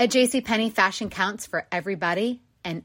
At JCPenney, fashion counts for everybody and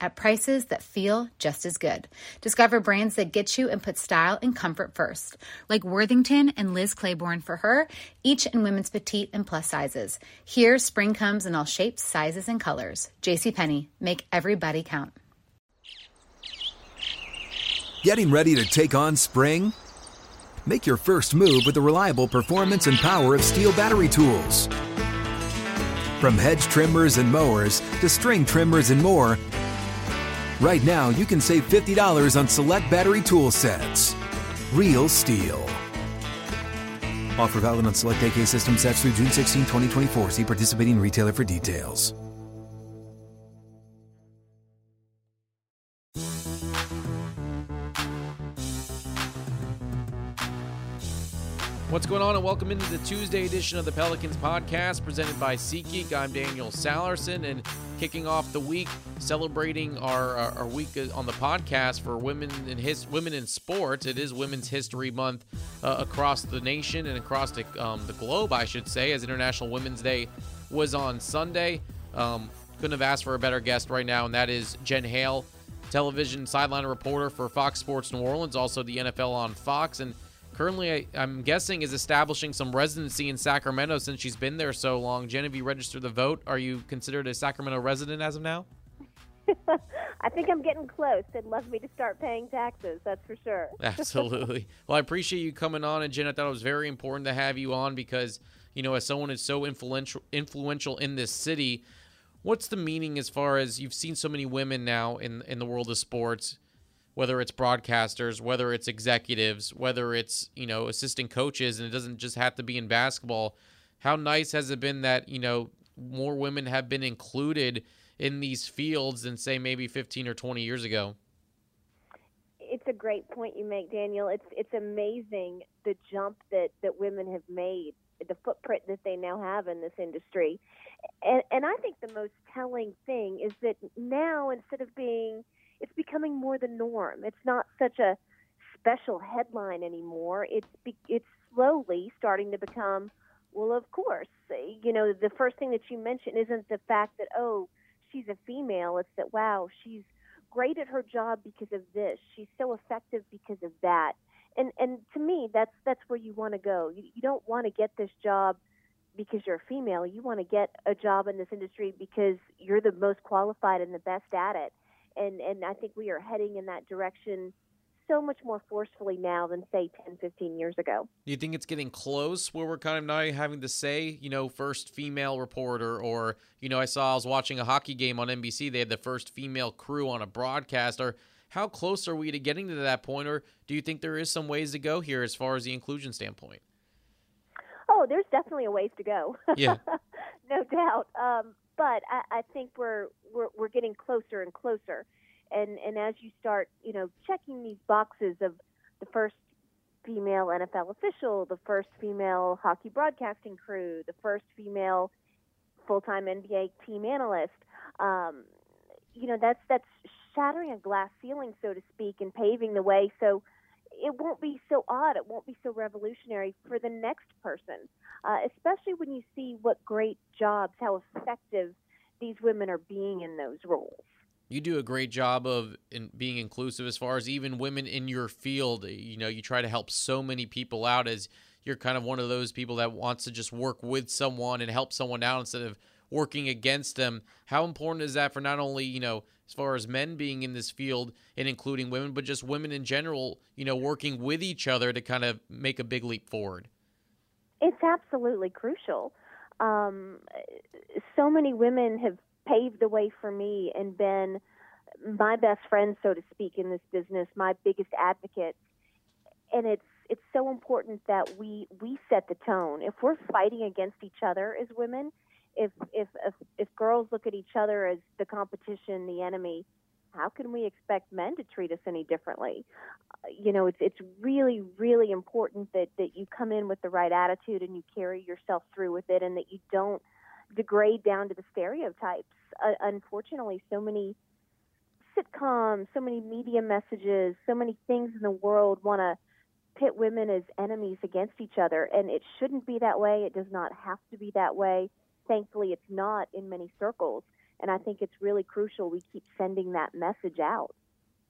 at prices that feel just as good. Discover brands that get you and put style and comfort first, like Worthington and Liz Claiborne for her, each in women's petite and plus sizes. Here, spring comes in all shapes, sizes, and colors. JCPenney, make everybody count. Getting ready to take on spring? Make your first move with the reliable performance and power of STIHL battery tools. From hedge trimmers and mowers to string trimmers and more, right now you can save $50 on select battery tool sets. Real STIHL. Offer valid on select AK system sets through June 16, 2024. See participating retailer for details. What's going on, and welcome into the Tuesday edition of the Pelicans podcast presented by SeatGeek. I'm Daniel Sallerson, and kicking off the week, celebrating our, our, our week on the podcast for women in his women in sports. It is Women's History Month uh, across the nation and across the, um, the globe, I should say, as International Women's Day was on Sunday. Um, couldn't have asked for a better guest right now, and that is Jen Hale, television sideline reporter for Fox Sports New Orleans, also the NFL on Fox, and currently, I, am guessing, is establishing some residency in Sacramento since she's been there so long. Genevieve, registered the vote. Are you considered a Sacramento resident as of now? I think I'm getting close. They'd love me to start paying taxes, that's for sure. Absolutely. Well, I appreciate you coming on. And Jen, I thought it was very important to have you on because, you know, as someone who's so influential influential in this city, what's the meaning as far as you've seen so many women now in in the world of sports? Whether it's broadcasters, whether it's executives, whether it's, you know, assistant coaches, and it doesn't just have to be in basketball. How nice has it been that, you know, more women have been included in these fields than, say, maybe 15 or 20 years ago? It's a great point you make, Daniel. It's it's amazing the jump that, that women have made, the footprint that they now have in this industry. And, and I think the most telling thing is that now, instead of being – it's becoming more the norm. It's not such a special headline anymore. It's be, it's slowly starting to become well, of course, you know, the first thing that you mention isn't the fact that oh, she's a female. It's that wow, she's great at her job because of this. She's so effective because of that. And and to me, that's that's where you want to go. You, you don't want to get this job because you're a female. You want to get a job in this industry because you're the most qualified and the best at it and and I think we are heading in that direction so much more forcefully now than say 10 15 years ago. Do you think it's getting close where we're kind of now having to say you know first female reporter? Or you know i saw i was watching a hockey game on nbc they had the first female crew on a broadcast. Or how close are we to getting to that point? Or do you think there is some ways to go here as far as the inclusion standpoint? Oh there's definitely a ways to go. Yeah. No doubt. Um, but I, I think we're, we're we're getting closer and closer, and and as you start, you know, checking these boxes of the first female NFL official, the first female hockey broadcasting crew, the first female full-time NBA team analyst, um, you know, that's that's shattering a glass ceiling, so to speak, and paving the way. So it won't be so odd. It won't be so revolutionary for the next person, uh, especially when you see what great jobs, how effective these women are being in those roles. You do a great job of in being inclusive as far as even women in your field. You know, you try to help so many people out as you're kind of one of those people that wants to just work with someone and help someone out instead of working against them. How important is that for not only, you know, as far as men being in this field and including women, but just women in general, you know, working with each other to kind of make a big leap forward? It's absolutely crucial. Um, so many women have paved the way for me and been my best friends, so to speak, in this business, my biggest advocates. And it's it's so important that we we set the tone. If we're fighting against each other as women, if if if, if girls look at each other as the competition, the enemy, how can we expect men to treat us any differently? Uh, you know, it's it's really really important that that you come in with the right attitude and you carry yourself through with it, and that you don't degrade down to the stereotypes. Uh, unfortunately, so many sitcoms, so many media messages, so many things in the world want to pit women as enemies against each other, and it shouldn't be that way. It does not have to be that way. Thankfully, it's not in many circles, and I think it's really crucial we keep sending that message out.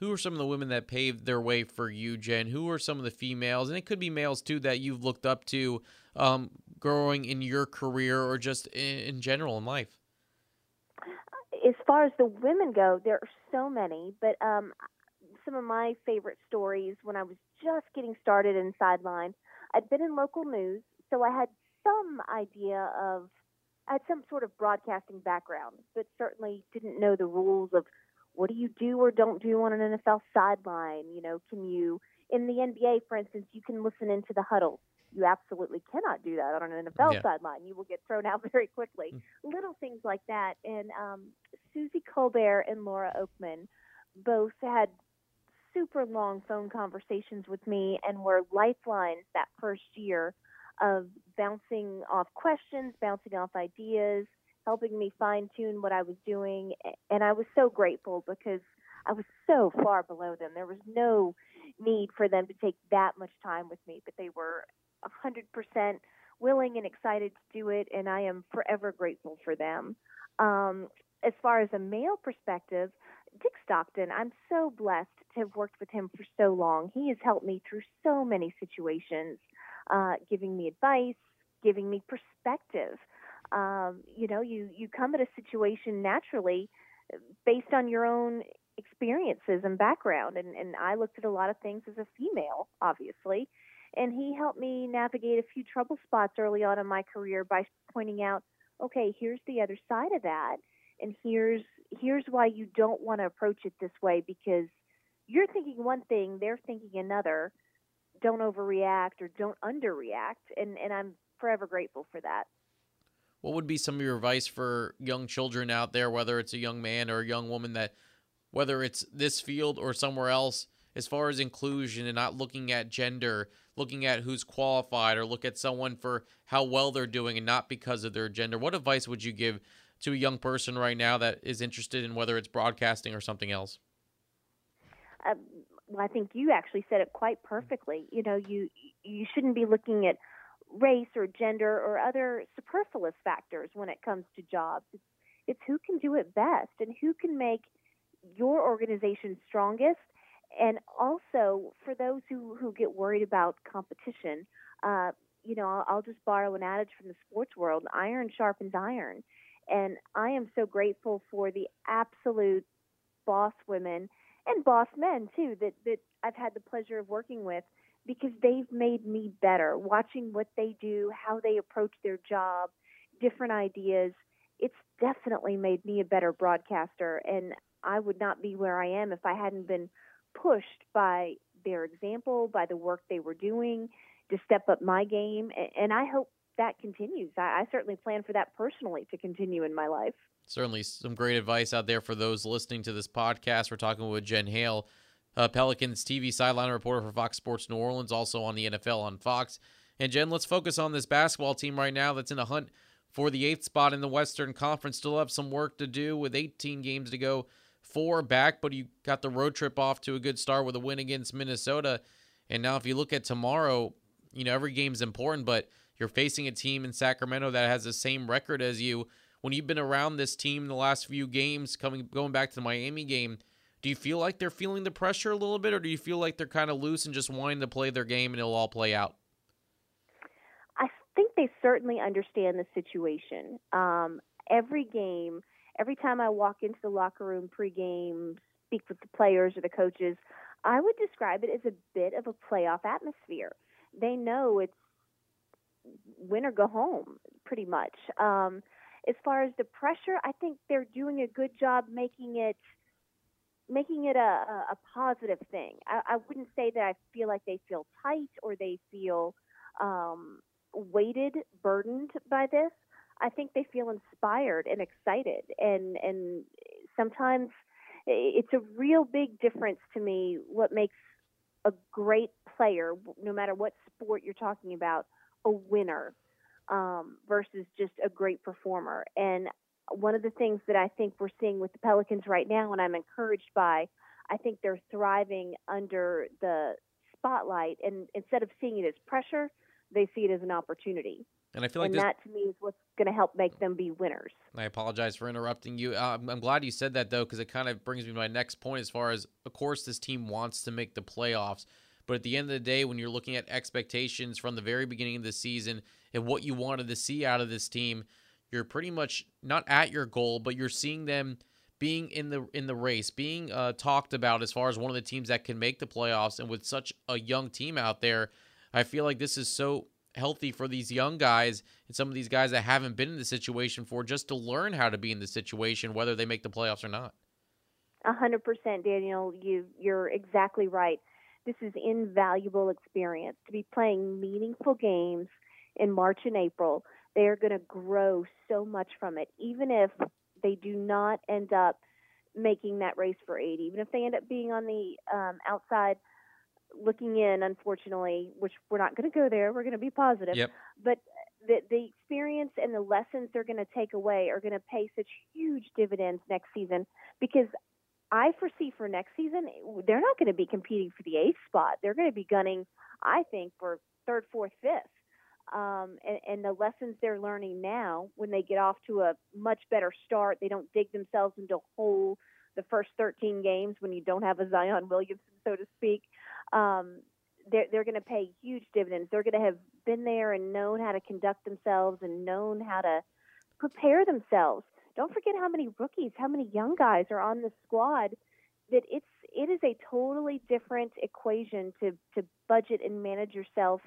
Who are some of the women that paved their way for you, Jen? Who are some of the females, and it could be males too, that you've looked up to um, growing in your career or just in, in general in life? As far as the women go, there are so many, but um, some of my favorite stories when I was just getting started in Sideline. I'd been in local news, so I had some idea of, had some sort of broadcasting background, but certainly didn't know the rules of what do you do or don't do on an NFL sideline. You know, can you, in the NBA, for instance, you can listen into the huddle. You absolutely cannot do that on an NFL yeah. sideline. You will get thrown out very quickly. Mm. Little things like that. And um, Suzy Kolber and Laura Okmin both had super long phone conversations with me and were lifelines that first year of bouncing off questions, bouncing off ideas, helping me fine tune what I was doing. And I was so grateful because I was so far below them. There was no need for them to take that much time with me, but they were 100% willing and excited to do it, and I am forever grateful for them. Um, as far as a male perspective, Dick Stockton, I'm so blessed to have worked with him for so long. He has helped me through so many situations, uh, giving me advice, giving me perspective. Um, you know, you you come at a situation naturally based on your own experiences and background, and and I looked at a lot of things as a female, obviously, and he helped me navigate a few trouble spots early on in my career by pointing out, okay, here's the other side of that, and here's here's why you don't want to approach it this way because you're thinking one thing, they're thinking another. Don't overreact or don't underreact, and and I'm forever grateful for that. What would be some of your advice for young children out there, whether it's a young man or a young woman that, whether it's this field or somewhere else, as far as inclusion and not looking at gender, looking at who's qualified or look at someone for how well they're doing and not because of their gender. What advice would you give to a young person right now that is interested in whether it's broadcasting or something else? Uh, well, I think you actually said it quite perfectly. You know, you you shouldn't be looking at race or gender or other superfluous factors when it comes to jobs. It's, it's who can do it best and who can make your organization strongest and also for those who, who get worried about competition, uh, you know, I'll, I'll just borrow an adage from the sports world iron sharpens iron. And I am so grateful for the absolute boss women and boss men too that, that I've had the pleasure of working with because they've made me better. Watching what they do, how they approach their job, different ideas, it's definitely made me a better broadcaster. And I would not be where I am if I hadn't been pushed by their example, by the work they were doing to step up my game. And I hope that continues. I, certainly plan for that personally to continue in my life. Certainly, some great advice out there for those listening to this podcast. We're talking with Jen Hale, uh, Pelicans TV sideline reporter for Fox Sports New Orleans, also on the NFL on Fox. And Jen, let's focus on this basketball team right now that's in a hunt for the eighth spot in the Western Conference. Still have some work to do with 18 games to go four back, but you got the road trip off to a good start with a win against Minnesota. And now, if you look at tomorrow, you know, every game's important, but you're facing a team in Sacramento that has the same record as you. When you've been around this team the last few games, coming going back to the Miami game, do you feel like they're feeling the pressure a little bit, or do you feel like they're kind of loose and just wanting to play their game and it'll all play out? I think they certainly understand the situation. Um, every game, every time I walk into the locker room pregame, speak with the players or the coaches, I would describe it as a bit of a playoff atmosphere. They know it's win or go home, pretty much. Um, as far as the pressure, I think they're doing a good job making it making it a, a, positive thing. I, I wouldn't say that I feel like they feel tight or they feel um, weighted, burdened by this. I think they feel inspired and excited, and and sometimes it's a real big difference to me what makes a great player, no matter what sport you're talking about, a winner um, versus just a great performer. And one of the things that I think we're seeing with the Pelicans right now, and I'm encouraged by, I think they're thriving under the spotlight, and instead of seeing it as pressure, they see it as an opportunity. And I feel like and this, that to me is what's going to help make them be winners. I apologize for interrupting you. Uh, I'm, I'm glad you said that though, because it kind of brings me to my next point. As far as, of course, this team wants to make the playoffs, but at the end of the day, when you're looking at expectations from the very beginning of the season and what you wanted to see out of this team, you're pretty much not at your goal, but you're seeing them being in the in the race, being uh, talked about as far as one of the teams that can make the playoffs. And with such a young team out there, I feel like this is so healthy for these young guys and some of these guys that haven't been in the situation for just to learn how to be in the situation, whether they make the playoffs or not. A hundred percent, Daniel. You you're exactly right. This is invaluable experience to be playing meaningful games in March and April they are going to grow so much from it, even if they do not end up making that race for 80, even if they end up being on the um, outside looking in, unfortunately, which we're not going to go there. We're going to be positive. Yep. But the, the experience and the lessons they're going to take away are going to pay such huge dividends next season because I foresee for next season, they're not going to be competing for the eighth spot. They're going to be gunning, I think, for third, fourth, fifth um, and, and the lessons they're learning now when they get off to a much better start. They don't dig themselves into a hole the first 13 games when you don't have a Zion Williamson, so to speak. Um, they're they're going to pay huge dividends. They're going to have been there and known how to conduct themselves and known how to prepare themselves. Don't forget how many rookies, how many young guys are on the squad. That it's it is a totally different equation to to budget and manage yourself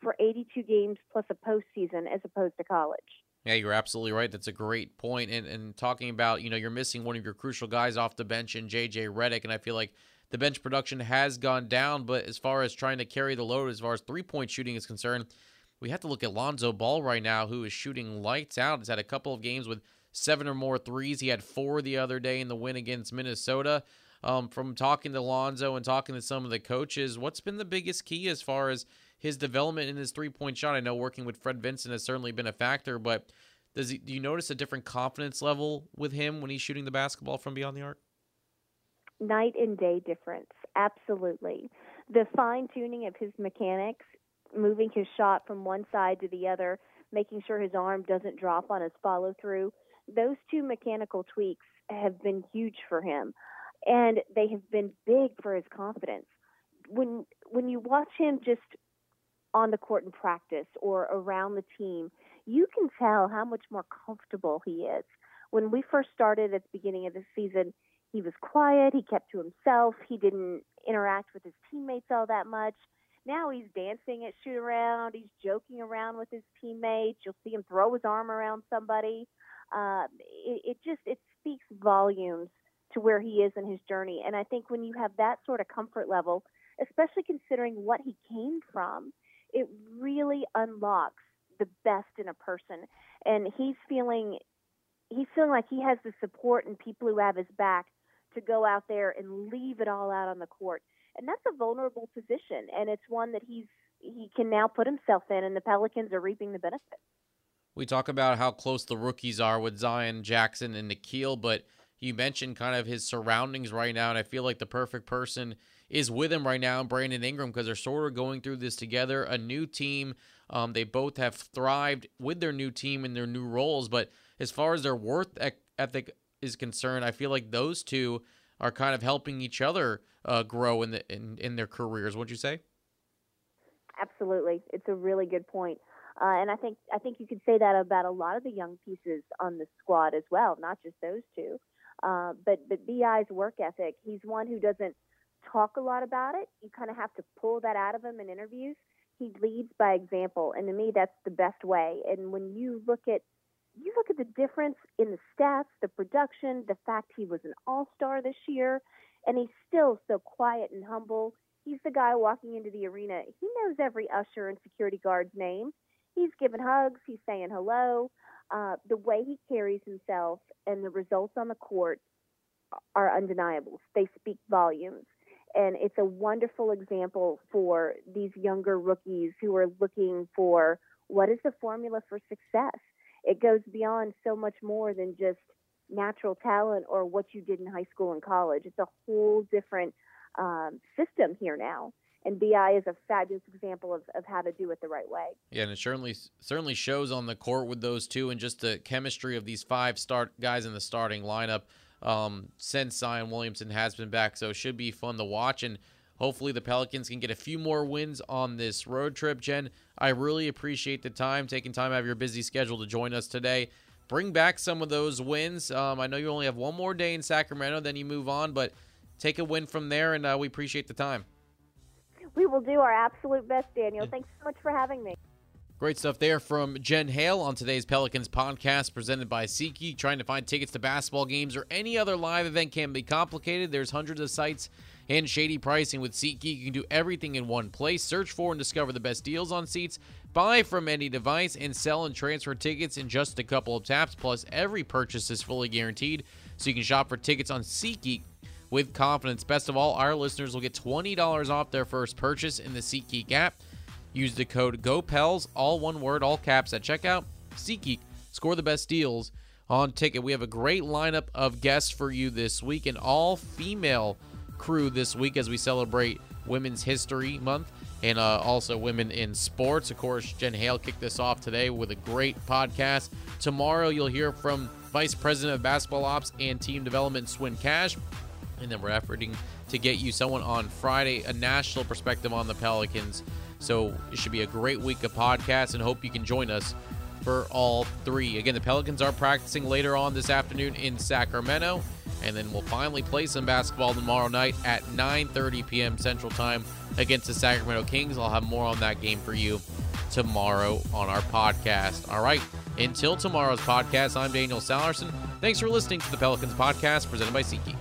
for 82 games plus a postseason as opposed to college. Yeah, you're absolutely right. That's a great point. And and talking about, you know, you're missing one of your crucial guys off the bench in JJ Redick, and I feel like the bench production has gone down, but as far as trying to carry the load as far as three point shooting is concerned, we have to look at Lonzo Ball right now, who is shooting lights out. He's had a couple of games with seven or more threes. He had four the other day in the win against Minnesota. Um, from talking to Lonzo and talking to some of the coaches, what's been the biggest key as far as his development in his three point shot. I know working with Fred Vinson has certainly been a factor, but does he, do you notice a different confidence level with him when he's shooting the basketball from beyond the arc? Night and day difference, absolutely. The fine tuning of his mechanics, moving his shot from one side to the other, making sure his arm doesn't drop on his follow through. Those two mechanical tweaks have been huge for him, and they have been big for his confidence. When when you watch him just on the court in practice or around the team, you can tell how much more comfortable he is. When we first started at the beginning of the season, he was quiet, he kept to himself, he didn't interact with his teammates all that much. Now he's dancing at shoot around, he's joking around with his teammates. You'll see him throw his arm around somebody. Uh, it, it just it speaks volumes to where he is in his journey. And I think when you have that sort of comfort level, especially considering what he came from, it really unlocks the best in a person. And he's feeling he's feeling like he has the support and people who have his back to go out there and leave it all out on the court. And that's a vulnerable position and it's one that he's he can now put himself in and the Pelicans are reaping the benefits. We talk about how close the rookies are with Zion Jaxson and Nickeil, but you mentioned kind of his surroundings right now, and I feel like the perfect person is with him right now, Brandon Ingram, because they're sort of going through this together. A new team. Um, they both have thrived with their new team and their new roles. But as far as their worth ethic is concerned, I feel like those two are kind of helping each other uh, grow in, the, in in their careers. What'd you say? Absolutely, it's a really good point. Uh, and I think I think you could say that about a lot of the young pieces on the squad as well, not just those two. Uh, but but BI's work ethic, he's one who doesn't talk a lot about it. You kind of have to pull that out of him in interviews. He leads by example, and to me, that's the best way. And when you look at you look at the difference in the stats, the production, the fact he was an all star this year, and he's still so quiet and humble. He's the guy walking into the arena. He knows every usher and security guard's name. He's giving hugs, he's saying hello. Uh, the way he carries himself and the results on the court are undeniable. They speak volumes. And it's a wonderful example for these younger rookies who are looking for what is the formula for success it goes beyond so much more than just natural talent or what you did in high school and college. It's a whole different um, system here now. And BI is a fabulous example of, of how to do it the right way. Yeah, and it certainly certainly shows on the court with those two, and just the chemistry of these five start guys in the starting lineup um, since Zion Williamson has been back. So it should be fun to watch. And Hopefully, the Pelicans can get a few more wins on this road trip. Jen, I really appreciate the time, taking time out of your busy schedule to join us today. Bring back some of those wins. Um, I know you only have one more day in Sacramento, then you move on, but take a win from there, and uh, we appreciate the time. We will do our absolute best, Daniel. Thanks so much for having me. Great stuff there from Jen Hale on today's Pelicans podcast presented by SeatGeek. Trying to find tickets to basketball games or any other live event can be complicated. There's hundreds of sites and shady pricing with SeatGeek. You can do everything in one place. Search for and discover the best deals on seats. Buy from any device and sell and transfer tickets in just a couple of taps. Plus, every purchase is fully guaranteed, so you can shop for tickets on SeatGeek with confidence. Best of all, our listeners will get $20 off their first purchase in the SeatGeek app. Use the code GOPELS, all one word, all caps at checkout. SeatGeek, score the best deals on ticket. We have a great lineup of guests for you this week, an all female crew this week as we celebrate Women's History Month and uh, also women in sports. Of course, Jen Hale kicked this off today with a great podcast. Tomorrow, you'll hear from Vice President of Basketball Ops and Team Development, Swin Cash. And then we're efforting to get you someone on Friday, a national perspective on the Pelicans. So it should be a great week of podcasts and hope you can join us for all three. Again, the Pelicans are practicing later on this afternoon in Sacramento, and then we'll finally play some basketball tomorrow night at 9:30 p.m. Central Time against the Sacramento Kings. I'll have more on that game for you tomorrow on our podcast. All right, until tomorrow's podcast, I'm Daniel Sallerson. Thanks for listening to the Pelicans podcast presented by SeatGeek.